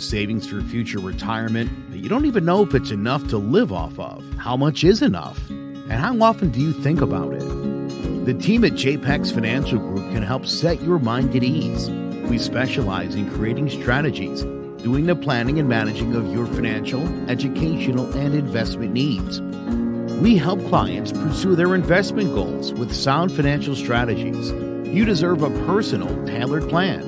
savings for future retirement, but you don't even know if it's enough to live off of. How much is enough? And how often do you think about it? The team at JPEX Financial Group can help set your mind at ease. We specialize in creating strategies, doing the planning and managing of your financial, educational, and investment needs. We help clients pursue their investment goals with sound financial strategies. You deserve a personal, tailored plan.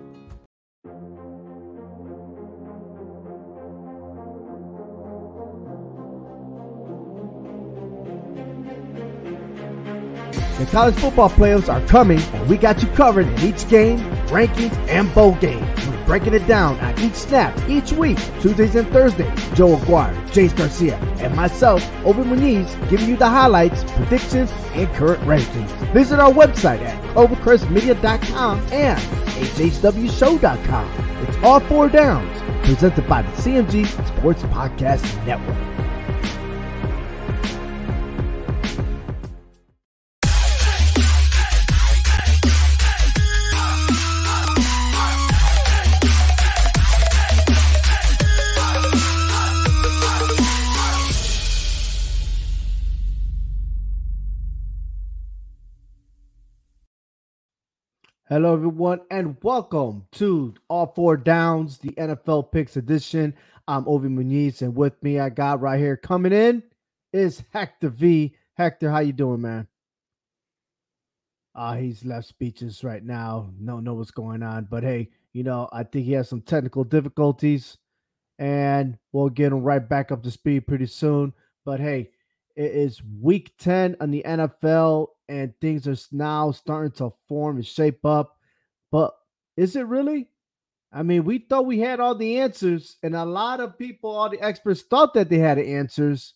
The college football playoffs are coming, and we got you covered in each game, rankings, and bowl game. We're breaking it down on each snap, each week, Tuesdays and Thursdays. Joe Aguirre, Jace Garcia, and myself, Obi Muniz, giving you the highlights, predictions, and current rankings. Visit our website at clovercrestmedia.com and hhwshow.com. It's all four downs, presented by the CMG Sports Podcast Network. Hello, everyone, and welcome to All Four Downs, the NFL Picks edition. I'm Ovi Muniz, and with me, I got right here coming in is Hector V. Hector, how you doing, man? Uh, he's left speeches right now. No, know what's going on, but hey, you know, I think he has some technical difficulties, and we'll get him right back up to speed pretty soon. But hey, it is week 10 on the NFL, and things are now starting to form and shape up. But is it really? I mean, we thought we had all the answers, and a lot of people, all the experts, thought that they had the answers,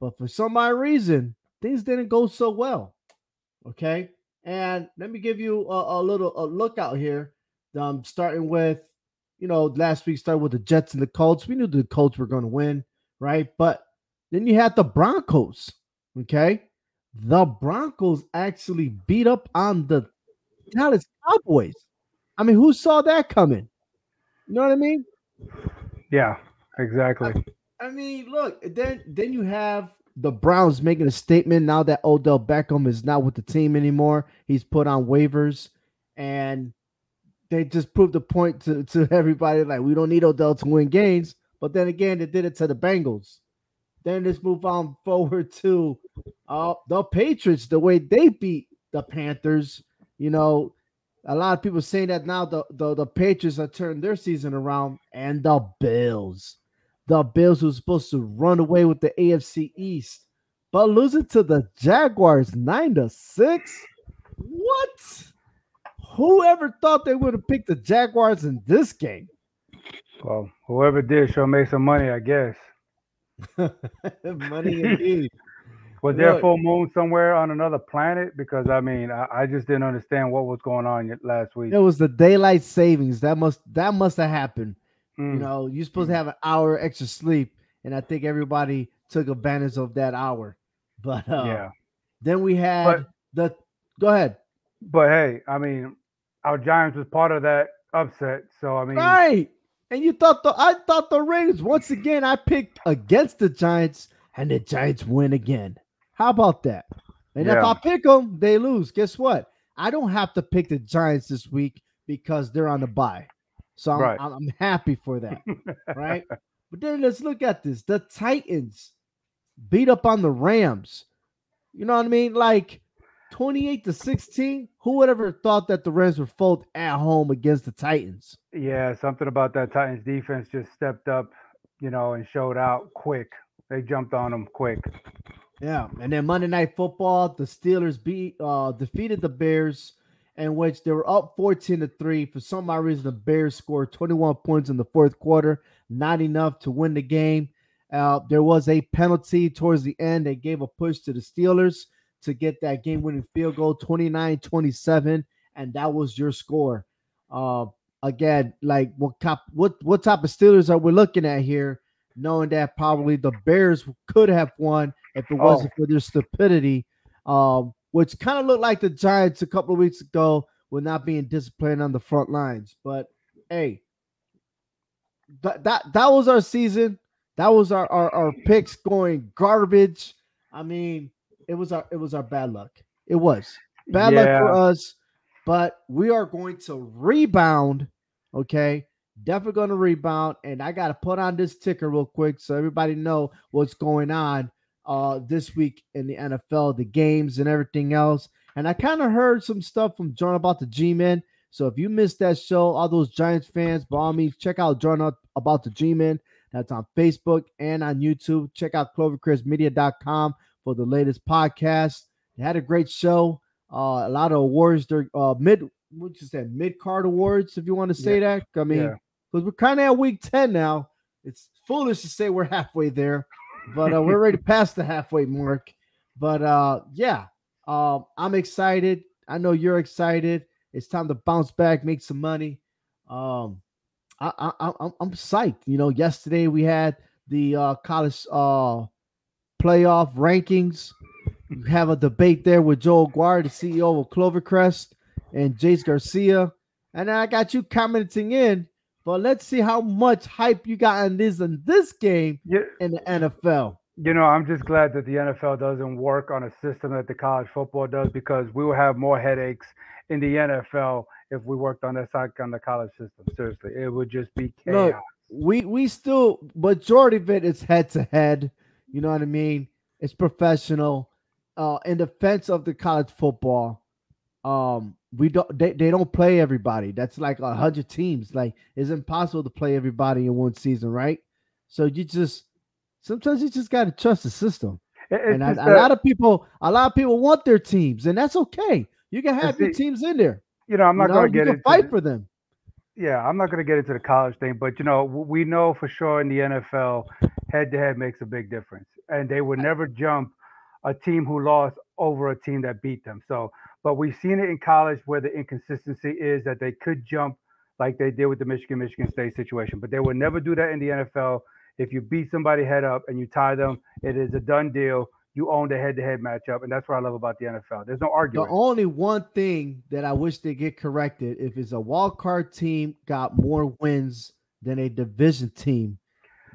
but for some odd reason, things didn't go so well. Okay, and let me give you a, a little a look out here. Um, starting with, you know, last week started with the Jets and the Colts. We knew the Colts were going to win, right? But then you had the Broncos. Okay. The Broncos actually beat up on the Dallas Cowboys. I mean, who saw that coming? You know what I mean? Yeah, exactly. I, I mean, look, then then you have the Browns making a statement now that Odell Beckham is not with the team anymore. He's put on waivers, and they just proved the point to, to everybody like we don't need Odell to win games. But then again, they did it to the Bengals. Then let's move on forward to uh, the Patriots, the way they beat the Panthers. You know, a lot of people saying that now the, the, the Patriots have turned their season around, and the Bills. The Bills were supposed to run away with the AFC East, but losing to the Jaguars 9 to 6. What? Whoever thought they would have picked the Jaguars in this game? Well, whoever did sure make some money, I guess. Money indeed. Was there a full moon somewhere on another planet? Because I mean, I, I, just didn't understand what was going on last week. It was the daylight savings that must that must have happened. Mm. You know, you're supposed mm. to have an hour extra sleep, and I think everybody took advantage of that hour. But uh, yeah, then we had but, the. Go ahead. But hey, I mean, our Giants was part of that upset. So I mean, right. And you thought the I thought the Raiders once again I picked against the Giants and the Giants win again. How about that? And yeah. if I pick them, they lose. Guess what? I don't have to pick the Giants this week because they're on the bye. So I'm, right. I'm happy for that. right. But then let's look at this. The Titans beat up on the Rams. You know what I mean? Like 28 to 16. Who would ever thought that the Rams would fold at home against the Titans? Yeah, something about that Titans defense just stepped up, you know, and showed out quick. They jumped on them quick. Yeah, and then Monday Night Football, the Steelers beat uh defeated the Bears, in which they were up 14 to 3. For some odd reason, the Bears scored 21 points in the fourth quarter, not enough to win the game. Uh, there was a penalty towards the end. They gave a push to the Steelers to get that game winning field goal 29 27, and that was your score. Uh, again, like what cop, what what type of Steelers are we looking at here? Knowing that probably the Bears could have won if it wasn't oh. for their stupidity, um, which kind of looked like the Giants a couple of weeks ago with not being disciplined on the front lines. But hey, that that that was our season. That was our, our our picks going garbage. I mean, it was our it was our bad luck. It was bad yeah. luck for us, but we are going to rebound. Okay, definitely going to rebound, and I got to put on this ticker real quick so everybody know what's going on uh this week in the NFL, the games and everything else. And I kind of heard some stuff from John about the G-Men. So if you missed that show, all those Giants fans, by all means, check out John about the G-Men. That's on Facebook and on YouTube. Check out clovercrestmedia.com for the latest podcast. They had a great show. Uh, a lot of awards. They're uh, mid, what you said, mid card awards, if you want to say yeah. that. I mean, because yeah. we're kind of at week 10 now. It's foolish to say we're halfway there, but uh, we're already past the halfway mark. But uh, yeah, um, I'm excited. I know you're excited. It's time to bounce back, make some money. Um, I, I, I'm, I'm psyched. You know, yesterday we had the uh, college uh, playoff rankings. We have a debate there with Joel Guard, the CEO of Clovercrest, and Jace Garcia. And I got you commenting in, but let's see how much hype you got on this in this game yeah. in the NFL. You know, I'm just glad that the NFL doesn't work on a system that the college football does because we will have more headaches in the NFL if we worked on that side on the college system. Seriously, it would just be chaos. Look, we we still majority of it is head to head. You know what I mean? It's professional. Uh, in defense of the college football, um, we don't they, they don't play everybody. That's like a hundred teams. Like it's impossible to play everybody in one season, right? So you just sometimes you just gotta trust the system. and a, a lot of people, a lot of people want their teams, and that's okay. You can have your teams in there. You know, I'm not you know, going to get into fight for them. Yeah, I'm not going to get into the college thing, but you know, we know for sure in the NFL, head to head makes a big difference, and they would never jump a team who lost over a team that beat them. So, but we've seen it in college where the inconsistency is that they could jump like they did with the Michigan Michigan State situation, but they would never do that in the NFL. If you beat somebody head up and you tie them, it is a done deal you own the head-to-head matchup, and that's what I love about the NFL. There's no argument. The only one thing that I wish they get corrected if it's a wild card team got more wins than a division team,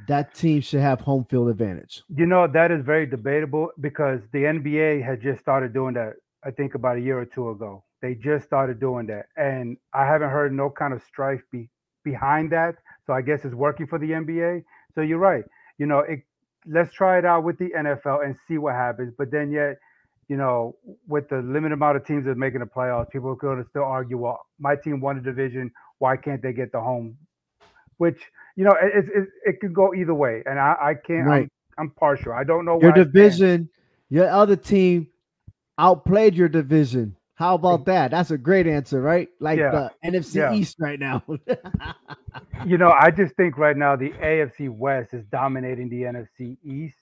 that team should have home field advantage. You know that is very debatable because the NBA had just started doing that. I think about a year or two ago. They just started doing that, and I haven't heard no kind of strife be, behind that. So I guess it's working for the NBA. So you're right. You know, it let's try it out with the NFL and see what happens. But then yet, you know, with the limited amount of teams that are making the playoffs, people are going to still argue, well, my team won a division. Why can't they get the home? Which, you know, it, it, it could go either way. And I, I can't, right. I'm, I'm, partial. I don't know Your division, your other team outplayed your division. How about that? That's a great answer, right? Like yeah. the NFC yeah. East right now. you know, I just think right now the AFC West is dominating the NFC East.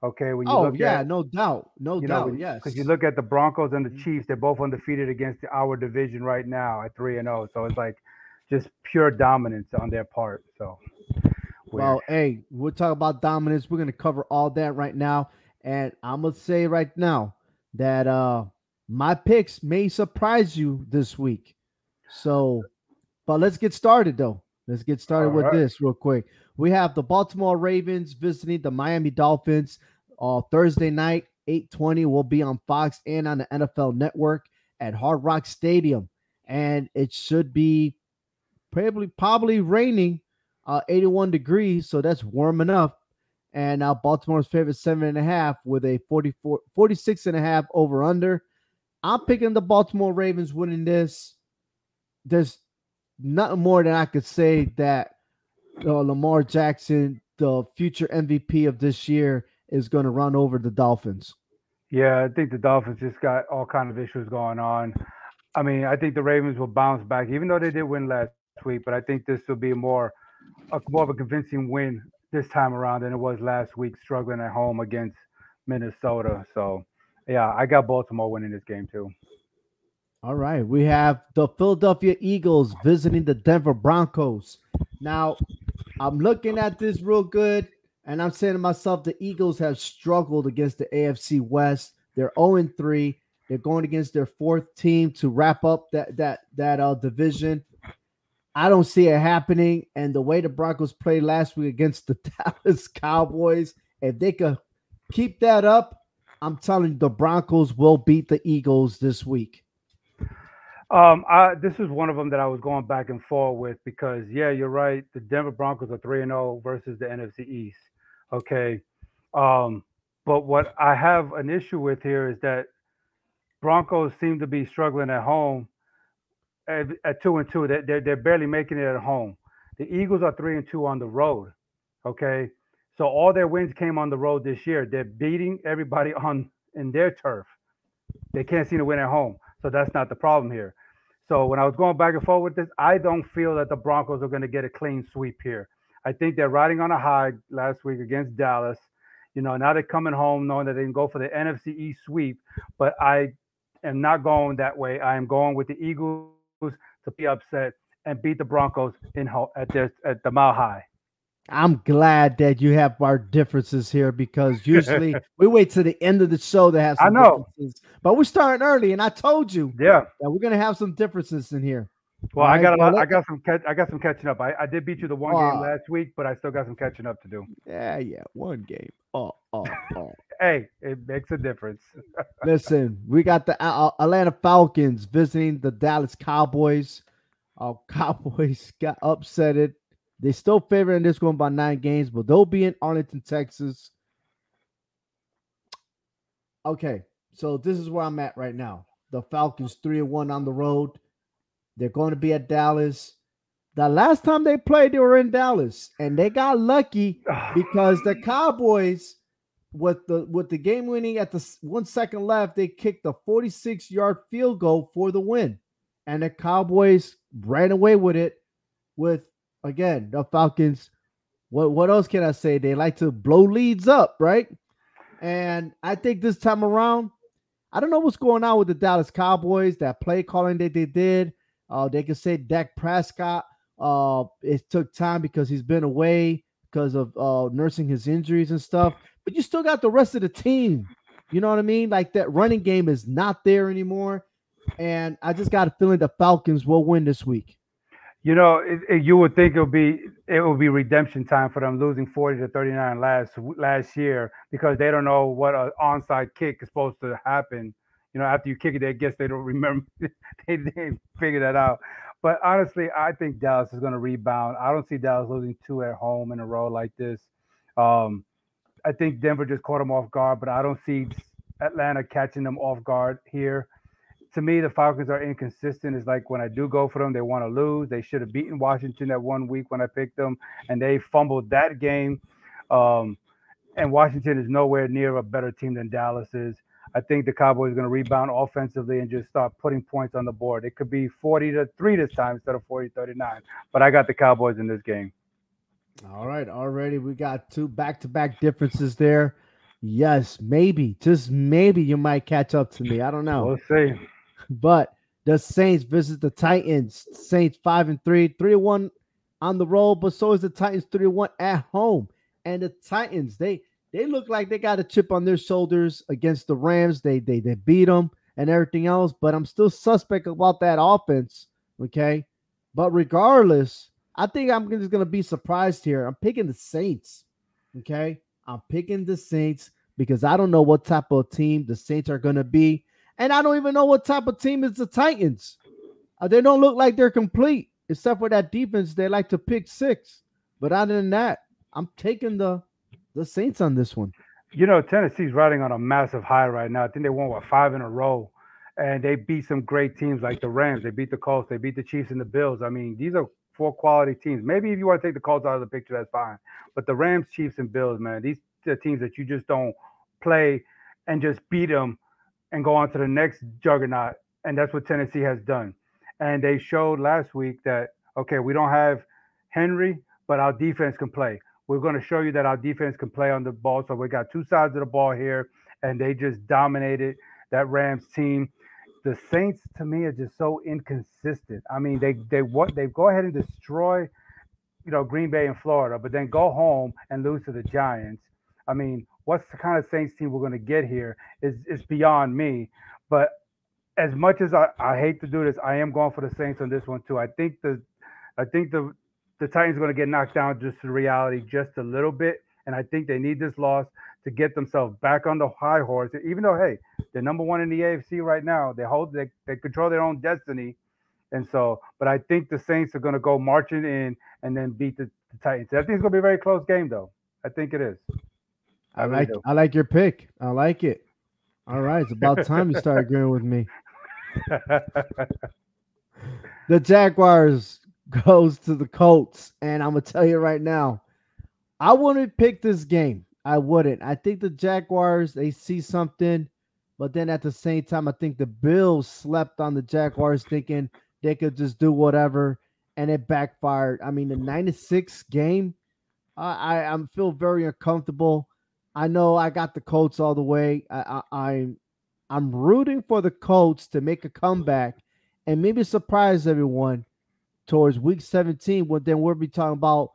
Okay, when you oh, look yeah, at, no doubt, no doubt, know, yes. Because you look at the Broncos and the mm-hmm. Chiefs, they're both undefeated against our division right now at three and zero. Oh. So it's like just pure dominance on their part. So, well, hey, we'll talk about dominance. We're gonna cover all that right now, and I'm gonna say right now that uh my picks may surprise you this week. So, but let's get started though. Let's get started All with right. this real quick. We have the Baltimore Ravens visiting the Miami Dolphins uh, Thursday night, 8:20 will be on Fox and on the NFL Network at Hard Rock Stadium, and it should be probably probably raining, uh, 81 degrees, so that's warm enough. And now uh, Baltimore's favorite seven and a half with a 44, 46 and a half over under. I'm picking the Baltimore Ravens winning this. There's nothing more than I could say that uh, Lamar Jackson, the future MVP of this year, is going to run over the Dolphins. Yeah, I think the Dolphins just got all kind of issues going on. I mean, I think the Ravens will bounce back, even though they did win last week. But I think this will be more, a, more of a convincing win this time around than it was last week, struggling at home against Minnesota. So, yeah, I got Baltimore winning this game too. All right, we have the Philadelphia Eagles visiting the Denver Broncos. Now, I'm looking at this real good, and I'm saying to myself, the Eagles have struggled against the AFC West. They're 0 3. They're going against their fourth team to wrap up that that that uh, division. I don't see it happening. And the way the Broncos played last week against the Dallas Cowboys, if they could keep that up, I'm telling you, the Broncos will beat the Eagles this week. Um, I, this is one of them that I was going back and forth with because, yeah, you're right. The Denver Broncos are three and zero oh versus the NFC East. Okay, um, but what I have an issue with here is that Broncos seem to be struggling at home Uh, at, at uh, two and two. They're, they're they're barely making it at home. The Eagles are three and two on the road. Okay, so all their wins came on the road this year. They're beating everybody on in their turf. They can't seem to win at home. So that's not the problem here. So when I was going back and forth with this, I don't feel that the Broncos are going to get a clean sweep here. I think they're riding on a high last week against Dallas. You know, now they're coming home knowing that they can go for the NFC East sweep. But I am not going that way. I am going with the Eagles to be upset and beat the Broncos in at their at the mile high. I'm glad that you have our differences here because usually we wait to the end of the show to have some I know. differences. But we're starting early, and I told you, yeah, that we're gonna have some differences in here. Well, I got a lot. I got some. Catch, I got some catching up. I, I did beat you the one uh, game last week, but I still got some catching up to do. Yeah, yeah, one game. Oh, oh, oh. Hey, it makes a difference. Listen, we got the uh, Atlanta Falcons visiting the Dallas Cowboys. Our uh, Cowboys got upsetted they still favoring this one by nine games, but they'll be in Arlington, Texas. Okay, so this is where I'm at right now. The Falcons three and one on the road. They're going to be at Dallas. The last time they played, they were in Dallas, and they got lucky because the Cowboys, with the with the game winning at the one second left, they kicked a 46 yard field goal for the win, and the Cowboys ran away with it with again, the Falcons. What what else can I say? They like to blow leads up, right? And I think this time around, I don't know what's going on with the Dallas Cowboys. That play calling that they did. Uh, they can say Dak Prescott. Uh, it took time because he's been away because of uh, nursing his injuries and stuff. But you still got the rest of the team. You know what I mean? Like that running game is not there anymore. And I just got a feeling the Falcons will win this week. You know, it, it, you would think it'll be it would be redemption time for them losing 40 to 39 last last year because they don't know what an onside kick is supposed to happen. You know, after you kick it, I guess they don't remember. they didn't figure that out. But honestly, I think Dallas is going to rebound. I don't see Dallas losing two at home in a row like this. Um, I think Denver just caught them off guard, but I don't see Atlanta catching them off guard here to me, the Falcons are inconsistent. It's like when I do go for them, they want to lose. They should have beaten Washington that one week when I picked them, and they fumbled that game. Um, and Washington is nowhere near a better team than Dallas is. I think the Cowboys are going to rebound offensively and just start putting points on the board. It could be 40 to 3 this time instead of 40 39. But I got the Cowboys in this game. All right. Already we got two back to back differences there. Yes, maybe, just maybe you might catch up to me. I don't know. We'll see. But the Saints visit the Titans. Saints five and three, three and one on the road, but so is the Titans three and one at home. And the Titans, they they look like they got a chip on their shoulders against the Rams. They they they beat them and everything else, but I'm still suspect about that offense. Okay, but regardless, I think I'm just gonna be surprised here. I'm picking the Saints. Okay, I'm picking the Saints because I don't know what type of team the Saints are gonna be. And I don't even know what type of team is the Titans. Uh, they don't look like they're complete, except for that defense. They like to pick six. But other than that, I'm taking the the Saints on this one. You know, Tennessee's riding on a massive high right now. I think they won what five in a row, and they beat some great teams like the Rams. They beat the Colts. They beat the Chiefs and the Bills. I mean, these are four quality teams. Maybe if you want to take the Colts out of the picture, that's fine. But the Rams, Chiefs, and Bills, man, these are teams that you just don't play and just beat them and go on to the next juggernaut. And that's what Tennessee has done. And they showed last week that, okay, we don't have Henry, but our defense can play. We're going to show you that our defense can play on the ball. So we got two sides of the ball here, and they just dominated that Rams team. The Saints, to me, are just so inconsistent. I mean, they they what they go ahead and destroy, you know, Green Bay and Florida, but then go home and lose to the Giants. I mean, what's the kind of Saints team we're going to get here is is beyond me. But as much as I, I hate to do this, I am going for the Saints on this one too. I think the I think the the Titans are going to get knocked down just to reality just a little bit, and I think they need this loss to get themselves back on the high horse. Even though, hey, they're number one in the AFC right now, they hold they, they control their own destiny, and so. But I think the Saints are going to go marching in and then beat the, the Titans. I think it's going to be a very close game, though. I think it is. I, I really like do. I like your pick. I like it. All right, it's about time you start agreeing with me. the Jaguars goes to the Colts, and I'm gonna tell you right now, I wouldn't pick this game. I wouldn't. I think the Jaguars they see something, but then at the same time, I think the Bills slept on the Jaguars, thinking they could just do whatever, and it backfired. I mean, the 96 game, I I, I feel very uncomfortable. I know I got the Colts all the way. I, I I'm I'm rooting for the Colts to make a comeback and maybe surprise everyone towards week 17 when then we'll be talking about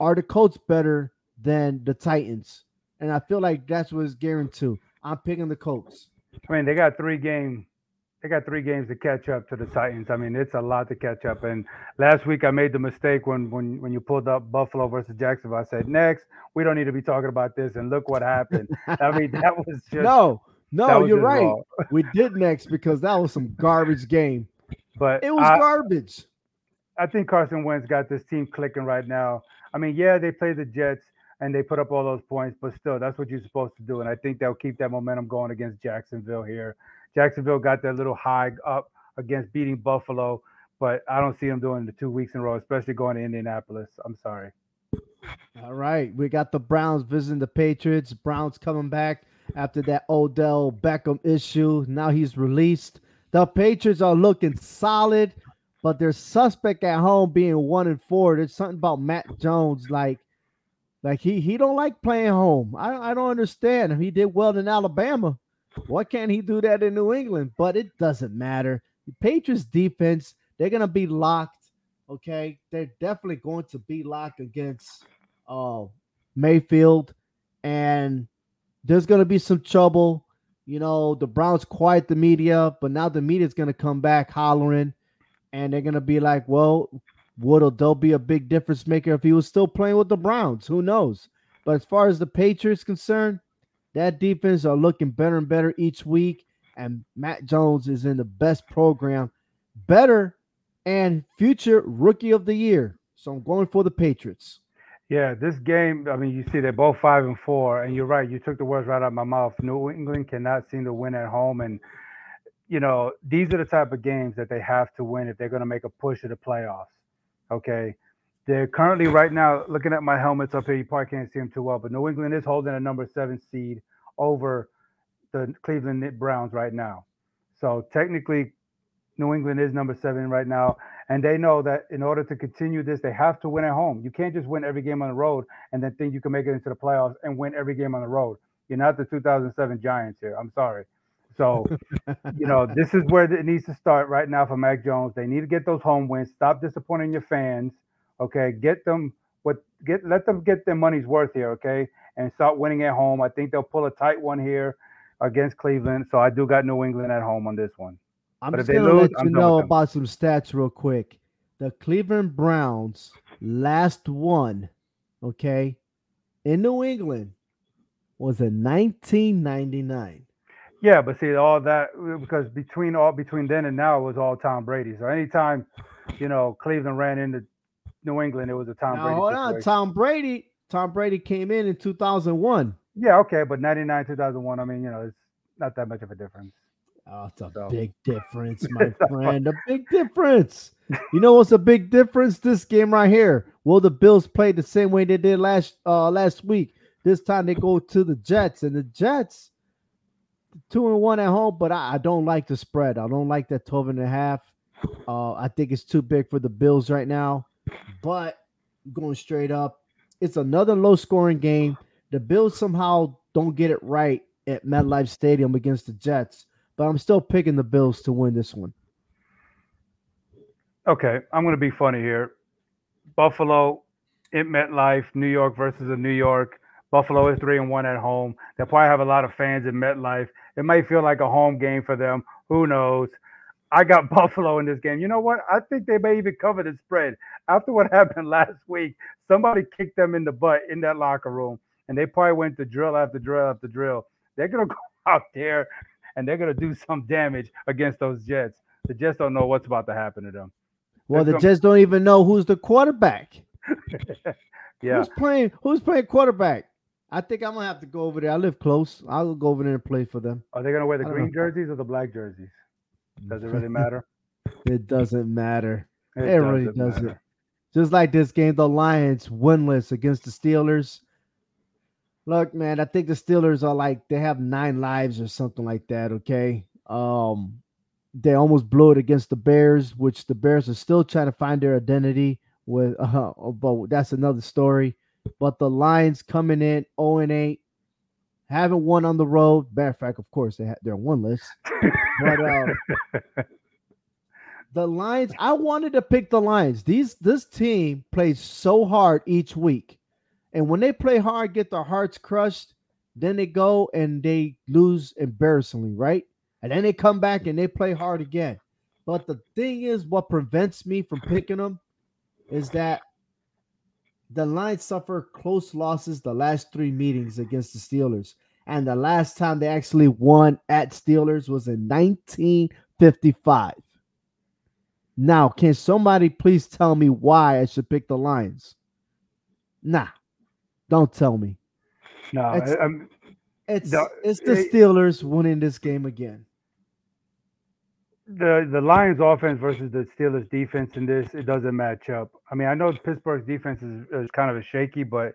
are the Colts better than the Titans? And I feel like that's what it's gearing to. I'm picking the Colts. I mean, they got three games. They got three games to catch up to the Titans. I mean, it's a lot to catch up. And last week I made the mistake when when when you pulled up Buffalo versus Jacksonville. I said, next, we don't need to be talking about this. And look what happened. I mean, that was just no, no, you're right. we did next because that was some garbage game. But it was I, garbage. I think Carson Wentz got this team clicking right now. I mean, yeah, they play the Jets and they put up all those points, but still, that's what you're supposed to do. And I think they'll keep that momentum going against Jacksonville here. Jacksonville got their little high up against beating Buffalo, but I don't see them doing the two weeks in a row, especially going to Indianapolis. I'm sorry. All right, we got the Browns visiting the Patriots. Browns coming back after that Odell Beckham issue. Now he's released. The Patriots are looking solid but they're suspect at home being one and four. There's something about Mac Jones, like, like he he don't like playing home. I I don't understand. He did well in Alabama. Why can't he do that in New England? But it doesn't matter. The Patriots defense, they're gonna be locked. Okay, they're definitely going to be locked against uh Mayfield, and there's gonna be some trouble. You know, the Browns quiet the media, but now the media's gonna come back hollering and they're gonna be like, well, would Odell be a big difference maker if he was still playing with the Browns? Who knows? But as far as the Patriots concerned, that defense are looking better and better each week, and Mac Jones is in the best program, better and future rookie of the year. So I'm going for the Patriots. Yeah, this game, I mean, you see they're both five and four, and you're right. You took the words right out of my mouth. New England cannot seem to win at home, and you know, these are the type of games that they have to win if they're going to make a push to the playoffs. Okay. They're currently right now looking at my helmets up here. You probably can't see them too well, but New England is holding a number seven seed over the Cleveland Browns right now. So technically, New England is number seven right now, and they know that in order to continue this, they have to win at home. You can't just win every game on the road and then think you can make it into the playoffs and win every game on the road. You're not the 2007 Giants here. I'm sorry. So, you know, this is where it needs to start right now for Mac Jones. They need to get those home wins. Stop disappointing your fans. Okay, get them what get let them get their money's worth here. Okay, and start winning at home. I think they'll pull a tight one here against Cleveland. So I do got New England at home on this one. I'm but just gonna lose, let you I'm know about some stats real quick. The Cleveland Browns last one, okay, in New England was in 1999. Yeah, but see all that uh, because between all between then and now it was all Tom Brady. So anytime, you know, Cleveland ran into New England, it was a Tom now, Brady. Hold on, Tom Brady. Tom Brady came in in 2001. Yeah, okay, but 99, 2001. I mean, you know, it's not that much of a difference. Oh, it's a so. big difference, my friend. A big difference. You know what's a big difference? This game right here. Will the Bills play the same way they did last uh last week? This time they go to the Jets, and the Jets two and one at home, but I, I, don't like the spread. I don't like that 12 and a half. Uh, I think it's too big for the Bills right now. But going straight up, it's another low scoring game. The Bills somehow don't get it right at MetLife Stadium against the Jets, but I'm still picking the Bills to win this one. Okay, I'm going to be funny here. Buffalo in MetLife, New York versus New York. Buffalo is three and one at home. They probably have a lot of fans in MetLife. It might feel like a home game for them. Who knows? I got Buffalo in this game. You know what? I think they may even cover the spread. After what happened last week, somebody kicked them in the butt in that locker room, and they probably went to drill after drill after drill. They're gonna go out there and they're gonna do some damage against those Jets. The Jets don't know what's about to happen to them. Well, the Jets don't even know who's the quarterback. yeah. Who's playing who's playing quarterback? I think I'm gonna have to go over there. I live close. I'll go over there and play for them. Are they gonna wear the green know. jerseys or the black jerseys? Does it really matter? it doesn't matter. It, it doesn't really doesn't. Matter. Just like this game, the Lions winless against the Steelers. Look, man, I think the Steelers are like they have nine lives or something like that. Okay. Um, they almost blew it against the Bears, which the Bears are still trying to find their identity with. Uh, but that's another story. But the Lions coming in 0 and 8, haven't won on the road. Matter of fact, of course, they ha- they're winless. but uh, the Lions, I wanted to pick the Lions. These this team plays so hard each week, and when they play hard, get their hearts crushed, then they go and they lose embarrassingly, right? And then they come back and they play hard again. But the thing is, what prevents me from picking them is that the Lions suffer close losses the last three meetings against the Steelers. And the last time they actually won at Steelers was in 1955. Now, can somebody please tell me why I should pick the Lions? Nah, don't tell me. No, it's, I'm, it's, the, it's the Steelers winning this game again the the Lions offense versus the Steelers defense in this it doesn't match up. I mean, I know Pittsburgh's defense is, is kind of a shaky, but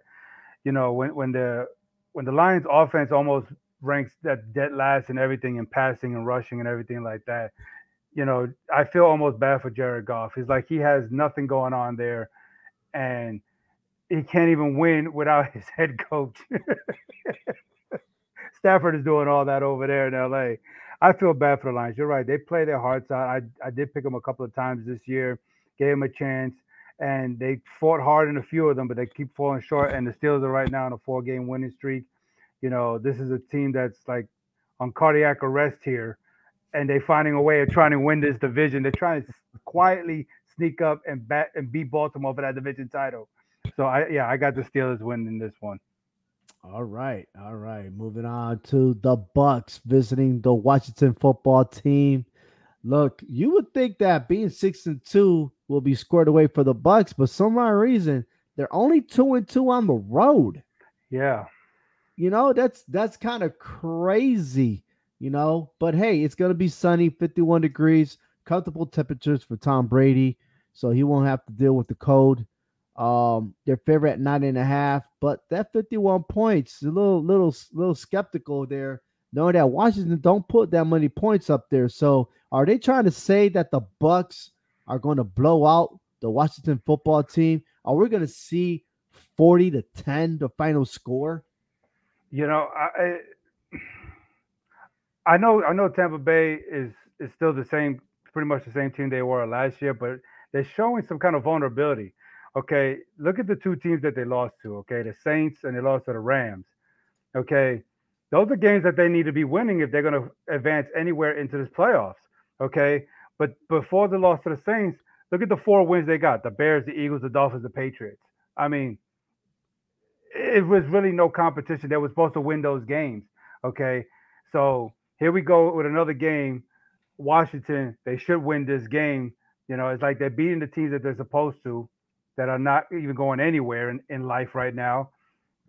you know when when the when the Lions offense almost ranks that dead last and everything in passing and rushing and everything like that, you know, I feel almost bad for Jared Goff. He's like he has nothing going on there, and he can't even win without his head coach. Stafford is doing all that over there in LA. I feel bad for the Lions. You're right. They play their hearts out. I, I did pick them a couple of times this year, gave them a chance, and they fought hard in a few of them, but they keep falling short. And the Steelers are right now on a four game winning streak. You know, this is a team that's like on cardiac arrest here, and they're finding a way of trying to win this division. They're trying to quietly sneak up and bat and beat Baltimore for that division title. So I yeah, I got the Steelers winning this one. All right, all right. Moving on to the Bucks visiting the Washington football team. Look, you would think that being six and two will be squared away for the Bucks, but some odd reason they're only two and two on the road. Yeah, you know that's that's kind of crazy, you know. But hey, it's gonna be sunny, fifty-one degrees, comfortable temperatures for Tom Brady, so he won't have to deal with the cold. Um, they're favorite at nine and a half, but that 51 points, a little, little, little skeptical there, knowing that Washington don't put that many points up there. So, are they trying to say that the Bucks are going to blow out the Washington football team? Are we going to see 40 to 10 the final score? You know, I I know I know Tampa Bay is is still the same, pretty much the same team they were last year, but they're showing some kind of vulnerability okay, look at the two teams that they lost to, okay, the Saints and they lost to the Rams. Okay, those are games that they need to be winning if they're going to advance anywhere into this playoffs. Okay, but before the loss to the Saints, look at the four wins they got: the Bears, the Eagles, the Dolphins, the Patriots. I mean, it was really no competition. They were supposed to win those games. Okay, so here we go with another game. Washington, they should win this game. You know, it's like they're beating the teams that they're supposed to that are not even going anywhere in, in life right now.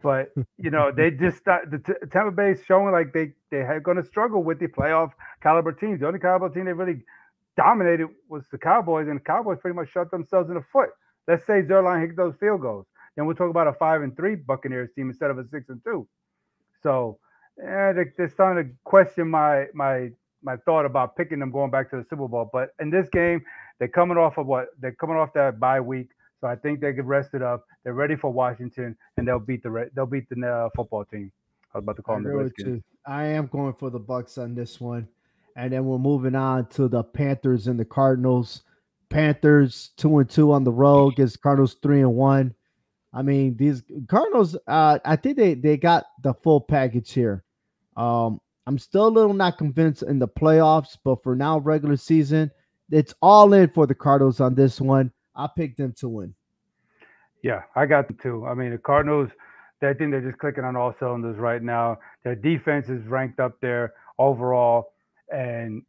But you know, they just start, the t- Tampa Bay is showing like they they are going to struggle with the playoff caliber teams. The only caliber team they really dominated was the Cowboys, and the Cowboys pretty much shot themselves in the foot. Let's say Zuerlein hit those field goals, then we'll talk about a five and three Buccaneers team instead of a six and two. So, yeah, they, they're starting to question my my my thought about picking them going back to the Super Bowl. But in this game, they're coming off of what? They're coming off that bye week. So I think they get rested up. They're ready for Washington, and they'll beat the they'll beat the uh, football team. I was about to call them the Redskins. I am going for the Bucks on this one, and then we're moving on to the Panthers and the Cardinals. Panthers two and two on the road against Cardinals three and one. I mean, these Cardinals, uh, I think they they got the full package here. Um, I'm still a little not convinced in the playoffs, but for now, regular season, it's all in for the Cardinals on this one. I picked them to win. Yeah, I got them too. I mean, the Cardinals, I think they're just clicking on all cylinders right now. Their defense is ranked up there overall, and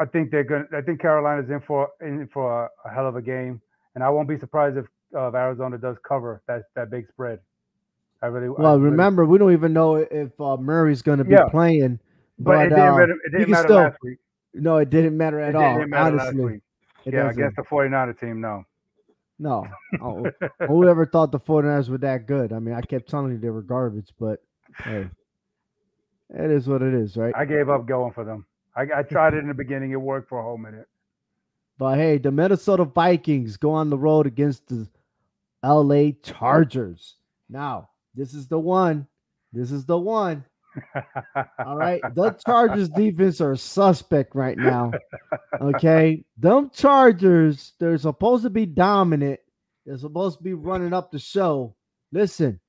I think they're going. to I think Carolina's in for in for a, a hell of a game, and I won't be surprised if uh, Arizona does cover that that big spread. I really well I really, remember we don't even know if uh, Murray's going to be Yeah. playing, but, but, it didn't uh, matter. It didn't matter still- last week. no, it didn't matter It at all. didn't matter honestly. It Yeah, against the 49er team, no. No. Oh, whoever thought the 49ers were that good? I mean, I kept telling you they were garbage, but hey, it is what it is, right? I gave up going for them. I, I tried it in the beginning. It worked for a whole minute. But hey, the Minnesota Vikings go on the road against the LA Chargers. Now, this is the one. This is the one. All right. The Chargers defense are suspect right now. Okay. Them Chargers, they're supposed to be dominant. They're supposed to be running up the show. Listen.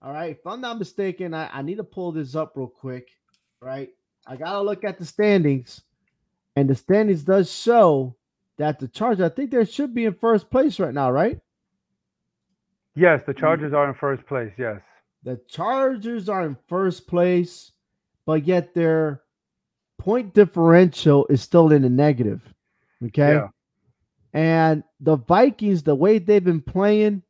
All right. If I'm not mistaken, I, I need to pull this up real quick. Right. I gotta look at the standings. And the standings does show that the Chargers, I think they should be in first place right now, right? yes, the hmm. Chargers are in first place. Yes. The Chargers are in first place, but yet their point differential is still in the negative. Okay. Yeah. And the Vikings, the way they've been playing,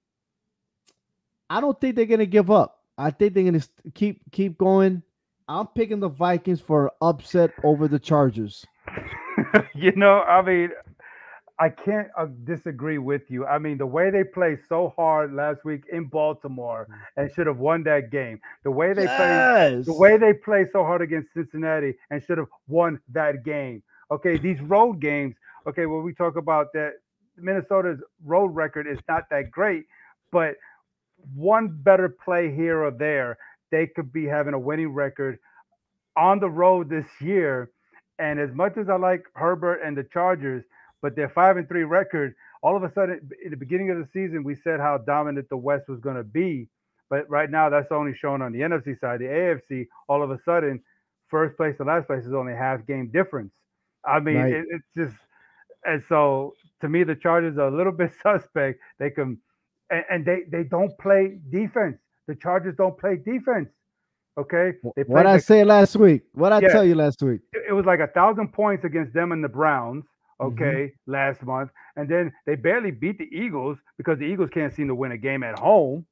I don't think they're gonna give up. I think they're gonna keep keep going. I'm picking the Vikings for upset over the Chargers. you know, I mean, I can't uh, disagree with you. I mean, the way they played so hard last week in Baltimore and should have won that game. The way they played yes. the way they play so hard against Cincinnati and should have won that game. Okay, these road games. Okay, when we talk about that, Minnesota's road record is not that great, but one better play here or there, they could be having a winning record on the road this year. And as much as I like Herbert and the Chargers, but their five and three record, all of a sudden in the beginning of the season, we said how dominant the West was going to be. But right now, that's only shown on the NFC side. The AFC, all of a sudden, first place to last place is only half game difference. I mean, Right. it, it's just, and so to me, the Chargers are a little bit suspect. They can, and, and they they don't play defense. The Chargers don't play defense. Okay, what I like- say last week? What I Yeah. tell you last week? it it was like a thousand points against them and the Browns, Mhm. okay, last month. And then they barely beat the Eagles because the Eagles can't seem to win a game at home.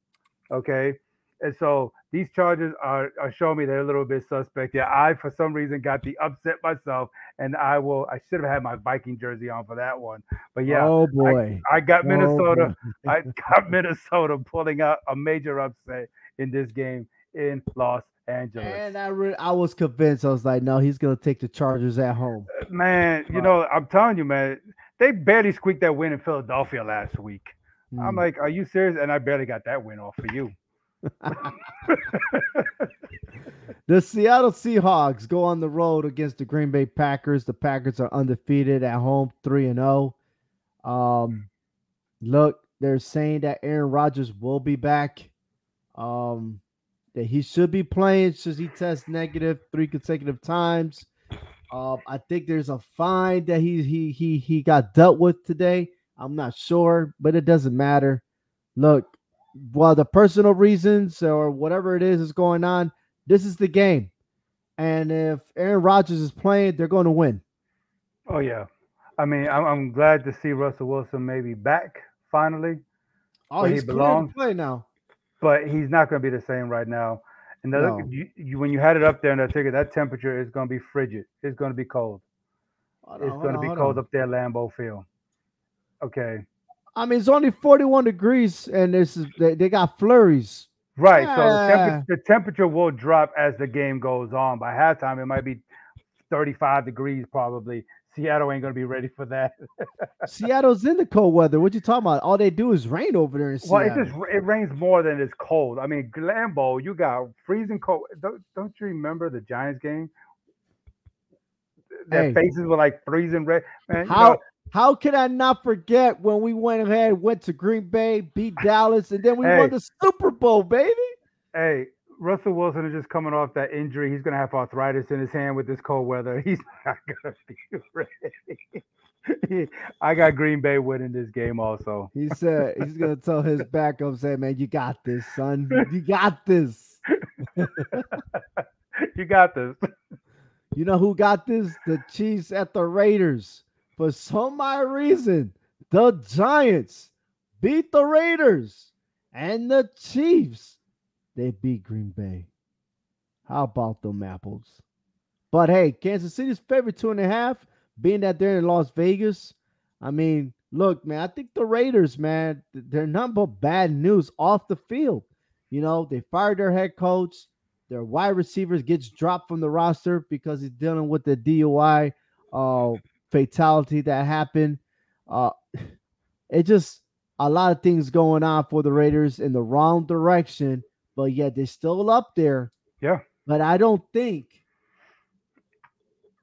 Okay. And so these Chargers are, are showing me they're a little bit suspect. Yeah, I for some reason got the upset myself, and I will I should have had my Viking jersey on for that one. But yeah, oh boy. I got Oh, Minnesota. boy. I got Minnesota pulling out a major upset in this game in Los Angeles. And I re- I was convinced. I was like, no, he's gonna take the Chargers at home. Man, you know, I'm telling you, man, they barely squeaked that win in Philadelphia last week. I'm Mm. like, are you serious? And I barely got that win off for you. the Seattle Seahawks go on the road against the Green Bay Packers. The Packers are undefeated at home, three and zero. Um, look, they're saying that Aaron Rodgers will be back. Um, that he should be playing. Should he test negative three consecutive times? Um, I think there's a fine that he he he he got dealt with today. I'm not sure, but it doesn't matter. Look, while the personal reasons or whatever it is is going on, this is the game. And if Aaron Rodgers is playing, they're going to win. Oh yeah. I mean, I'm, I'm glad to see Russell Wilson maybe back finally, Oh, he he's clear belongs. to play now. But he's not going to be the same right now. And the, No. you, you, when you had it up there in that ticket, that temperature is going to be frigid. It's going to be cold. On, It's going to be cold up there, Lambeau Field. Okay. I mean, it's only 41 degrees, and this is they, they got flurries. Right. So the, Yeah. temper- the temperature will drop as the game goes on. By halftime, it might be 35 degrees probably. Seattle ain't gonna be ready for that. Seattle's in the cold weather. What you talking about? All they do is rain over there in Seattle. well, it just it rains more than it's cold. I mean, Lambeau, you got freezing cold. Don't, don't you remember the Giants game? Their Hey. faces were like freezing red. Man, How know, how can I not forget when we went ahead, went to Green Bay, beat Dallas, and then we Hey. won the Super Bowl, baby? hey, Russell Wilson is just coming off that injury. He's gonna have arthritis in his hand with this cold weather. He's not gonna be ready. I got Green Bay winning this game also. He said he's gonna tell his backup, say, "Man, you got this, son. You got this." you got this. You know who got this? The Chiefs at the Raiders. For some odd reason, the Giants beat the Raiders and the Chiefs. They beat Green Bay. How about them apples? But hey, Kansas City's favorite two and a half, being that they're in Las Vegas. I mean, look, man, I think the Raiders, man, they're nothing but bad news off the field. You know, they fired their head coach. Their wide receivers gets dropped from the roster because he's dealing with the DUI uh, fatality that happened. Uh, it just a lot of things going on for the Raiders in the wrong direction, but yet they're still up there. Yeah. But I don't think.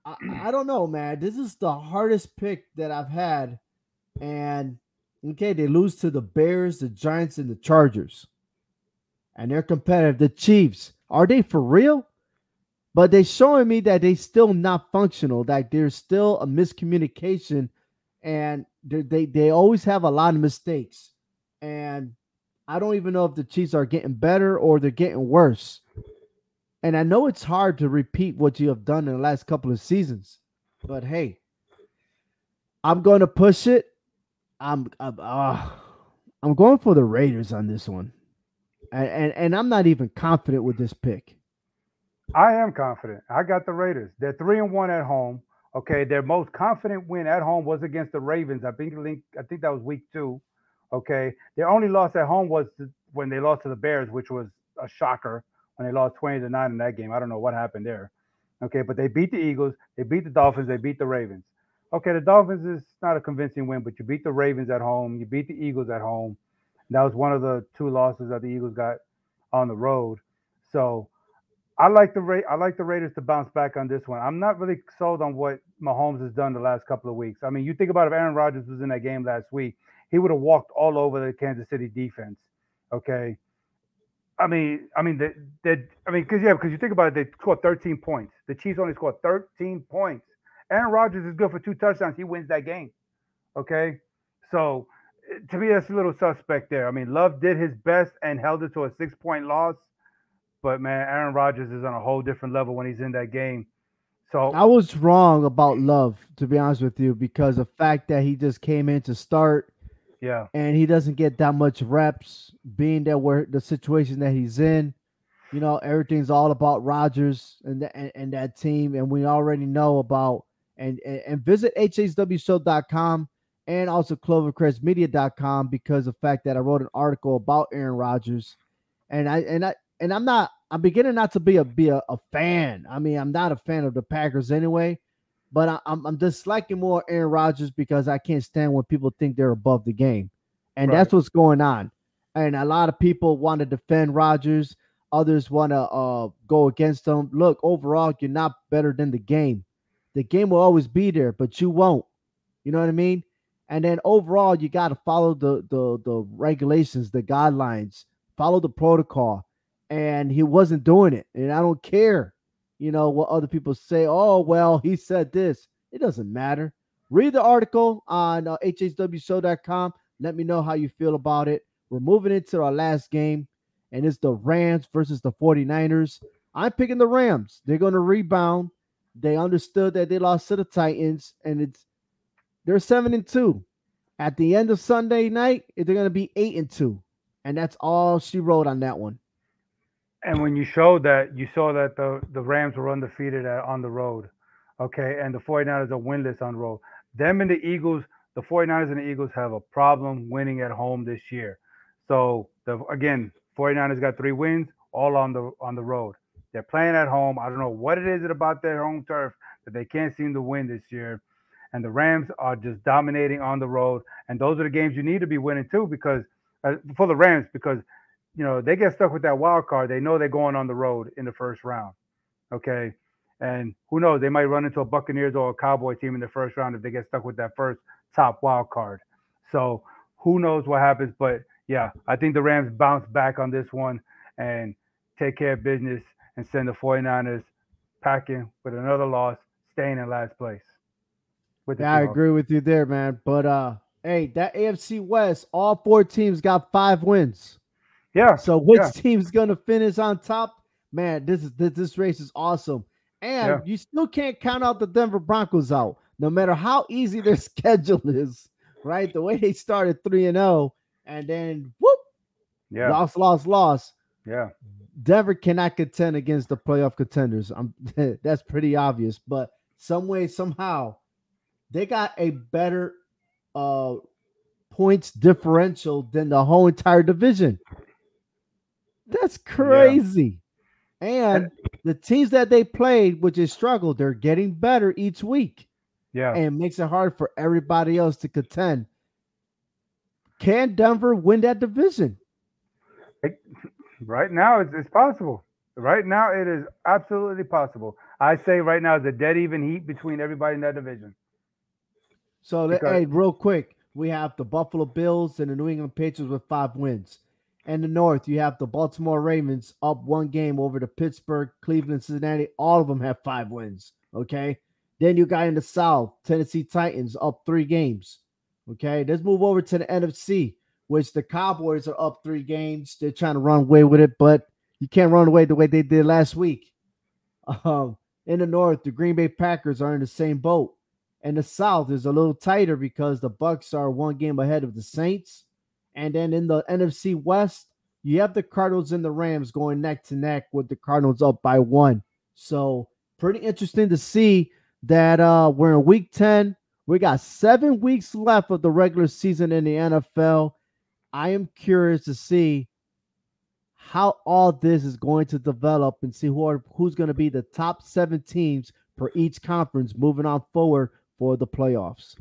I, I don't know, man. This is the hardest pick that I've had, and okay, they lose to the Bears, the Giants, and the Chargers, and they're competitive. The Chiefs are they for real? But they're showing me that they still not functional. That there's still a miscommunication, and they they they always have a lot of mistakes, and I don't even know if the Chiefs are getting better or they're getting worse. And I know it's hard to repeat what you have done in the last couple of seasons, but hey, I'm going to push it. I'm I'm, uh, I'm going for the Raiders on this one, and, and and I'm not even confident with this pick. I am confident. I got the Raiders. They're three and one at home. Okay, their most confident win at home was against the Ravens. I think I think that was week two. Okay, their only loss at home was when they lost to the Bears, which was a shocker when they lost twenty to nine in that game. I don't know what happened there. Okay, but they beat the Eagles, they beat the Dolphins, they beat the Ravens. Okay, the Dolphins is not a convincing win, but you beat the Ravens at home, you beat the Eagles at home. That was one of the two losses that the Eagles got on the road. So I like the Ra- I like the Raiders to bounce back on this one. I'm not really sold on what Mahomes has done the last couple of weeks. I mean, you think about if Aaron Rodgers was in that game last week, he would have walked all over the Kansas City defense. Okay. I mean, I mean, they, they, I mean, because yeah, because you think about it, they scored 13 points. The Chiefs only scored 13 points. Aaron Rodgers is good for two touchdowns. He wins that game. Okay, so to me, that's a little suspect there. I mean, Love did his best and held it to a six-point loss, but man, Aaron Rodgers is on a whole different level when he's in that game. So I was wrong about Love, to be honest with you, because the fact that he just came in to start yeah, and he doesn't get that much reps, being that where the situation that he's in. You know, everything's all about Rodgers and, and and that team, and we already know about and and, and visit hhwshow.com and also clovercrestmedia.com because of the fact that I wrote an article about Aaron Rodgers, and I and I and I'm not I'm beginning not to be a be a, a fan. I mean, I'm not a fan of the Packers anyway, but I, I'm I'm disliking more Aaron Rodgers because I can't stand when people think they're above the game, and that's what's going on. And a lot of people want to defend Rodgers, others want to uh, go against him. Look, overall, you're not better than the game. The game will always be there, but you won't. You know what I mean? And then overall, you got to follow the the the regulations, the guidelines, follow the protocol. And he wasn't doing it, and I don't care. You know what other people say? Oh well, he said this. It doesn't matter. Read the article on uh, hhwshow.com. Let me know how you feel about it. We're moving into our last game, and it's the Rams versus the 49ers. I'm picking the Rams. They're going to rebound. They understood that they lost to the Titans, and it's they're seven and two. At the end of Sunday night, they're going to be eight and two, and that's all she wrote on that one. And when you showed that, you saw that the the Rams were undefeated at, on the road. Okay, and the 49ers are winless on the road. Them and the Eagles, the 49ers and the Eagles have a problem winning at home this year. So the again, 49ers got three wins, all on the on the road. They're playing at home. I don't know what it is about their home turf that they can't seem to win this year. And the Rams are just dominating on the road. And those are the games you need to be winning too, because uh, for the Rams, because you know they get stuck with that wild card. They know they're going on the road in the first round. Okay. And who knows, they might run into a Buccaneers or a Cowboy team in the first round if they get stuck with that first top wild card. So who knows what happens? But yeah, I think the Rams bounce back on this one and take care of business and send the 49ers packing with another loss, staying in last place. yeah, I agree with you there, man. But uh hey, that AFC West, all four teams got five wins. Yeah. So which yeah. team's gonna finish on top? Man, this is this, this race is awesome. And yeah. you still can't count out the Denver Broncos out, no matter how easy their schedule is, right? The way they started 3 and 0 and then whoop, yeah, lost, lost, lost. Yeah. Denver cannot contend against the playoff contenders. I'm, that's pretty obvious, but some way, somehow, they got a better uh points differential than the whole entire division. That's crazy. Yeah. And the teams that they played, which is struggled, they're getting better each week. Yeah. And makes it hard for everybody else to contend. Can Denver win that division? Right now, it's, it's possible. Right now, it is absolutely possible. I say right now, it's a dead even heat between everybody in that division. So, because, hey, real quick, we have the Buffalo Bills and the New England Patriots with five wins. In the North, you have the Baltimore Ravens up one game over the Pittsburgh, Cleveland, Cincinnati. All of them have five wins. Okay. Then you got in the South, Tennessee Titans up three games. Okay. Let's move over to the NFC which the Cowboys are up three games. They're trying to run away with it, but you can't run away the way they did last week. Um, in the North, the Green Bay Packers are in the same boat. And the South is a little tighter because the Bucks are one game ahead of the Saints. And then in the NFC West, you have the Cardinals and the Rams going neck to neck with the Cardinals up by one. So pretty interesting to see that uh we're in week 10. We got seven weeks left of the regular season in the NFL. I am curious to see how all this is going to develop and see who are, who's going to be the top seven teams for each conference moving on forward for the playoffs.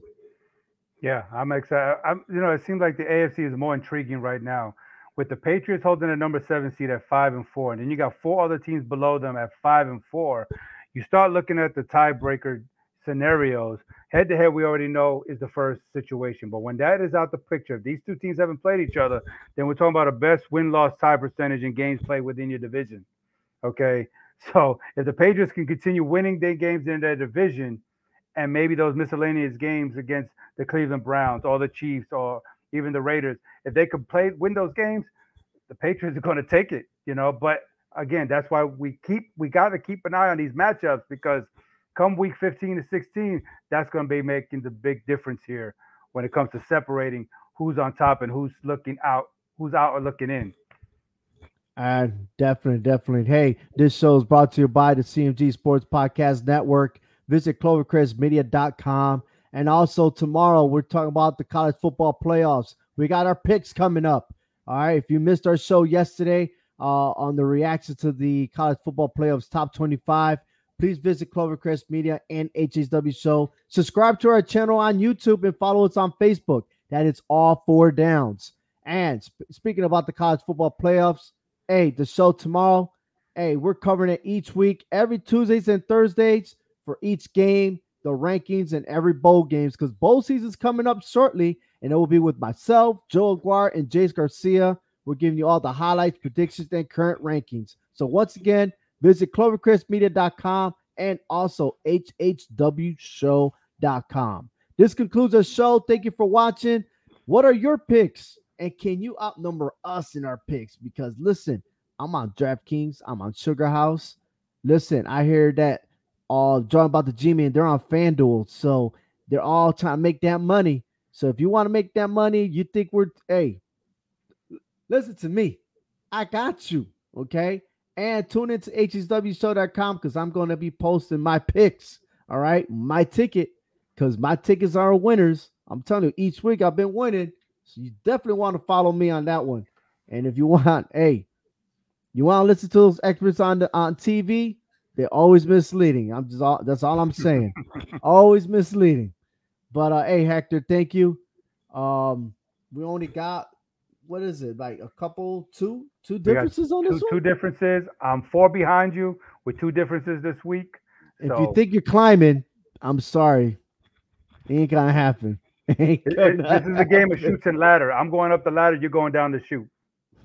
Yeah, I'm excited. I'm, you know, it seems like the AFC is more intriguing right now, with the Patriots holding the number seven seed at five and four, and then you got four other teams below them at five and four. You start looking at the tiebreaker scenarios. Head to head, we already know is the first situation. But when that is out the picture, if these two teams haven't played each other, then we're talking about a best win loss tie percentage in games played within your division. Okay. So if the Patriots can continue winning their games in their division, and maybe those miscellaneous games against the Cleveland Browns or the Chiefs or even the Raiders, if they could play win those games, the Patriots are going to take it, you know. But again, that's why we keep we got to keep an eye on these matchups because come week 15 to 16, that's going to be making the big difference here when it comes to separating who's on top and who's looking out, who's out or looking in. And definitely, definitely. Hey, this show is brought to you by the CMG Sports Podcast Network. Visit clovercrestmedia.com. And also tomorrow, we're talking about the college football playoffs. We got our picks coming up. All right. If you missed our show yesterday uh, on the reaction to the college football playoffs top 25, please visit Clovercrest Media and HHW Show. Subscribe to our channel on YouTube and follow us on Facebook. That is all four downs. And sp- speaking about the college football playoffs, hey, the show tomorrow, hey, we're covering it each week, every Tuesdays and Thursdays for each game, the rankings, and every bowl games because bowl season's coming up shortly, and it will be with myself, Joe Aguirre, and Jace Garcia. We're giving you all the highlights, predictions, and current rankings. So once again, Visit clovercrestmedia.com and also hhwshow.com. This concludes our show. Thank you for watching. What are your picks? And can you outnumber us in our picks? Because listen, I'm on DraftKings, I'm on Sugar House. Listen, I hear that all uh, about the G Man, they're on FanDuel. So they're all trying to make that money. So if you want to make that money, you think we're hey, listen to me. I got you. Okay. And tune into hhwshow.com because I'm going to be posting my picks. All right. My ticket, because my tickets are winners. I'm telling you, each week I've been winning. So you definitely want to follow me on that one. And if you want, hey, you want to listen to those experts on the on TV, They're always misleading. I'm just all that's all I'm saying. always misleading. But uh hey Hector, thank you. Um we only got what is it like a couple two two differences on Two, this two differences. I'm four behind you with two differences this week. If so- you think you're climbing, I'm sorry. It ain't gonna happen. Ain't gonna it- this is a game of Chutes and ladder. I'm going up the ladder. You're going down the chute.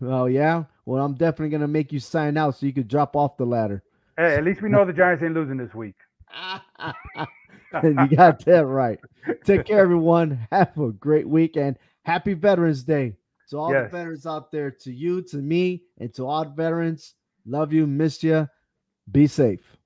Oh yeah. Well, I'm definitely gonna make you sign out so you could drop off the ladder. Hey, at least we know the Giants ain't losing this week. you got that right. Take care, everyone. Have a great week and happy Veterans Day to all Yes. the veterans out there. To you, to me, and to all veterans. Love you, miss you. Be safe.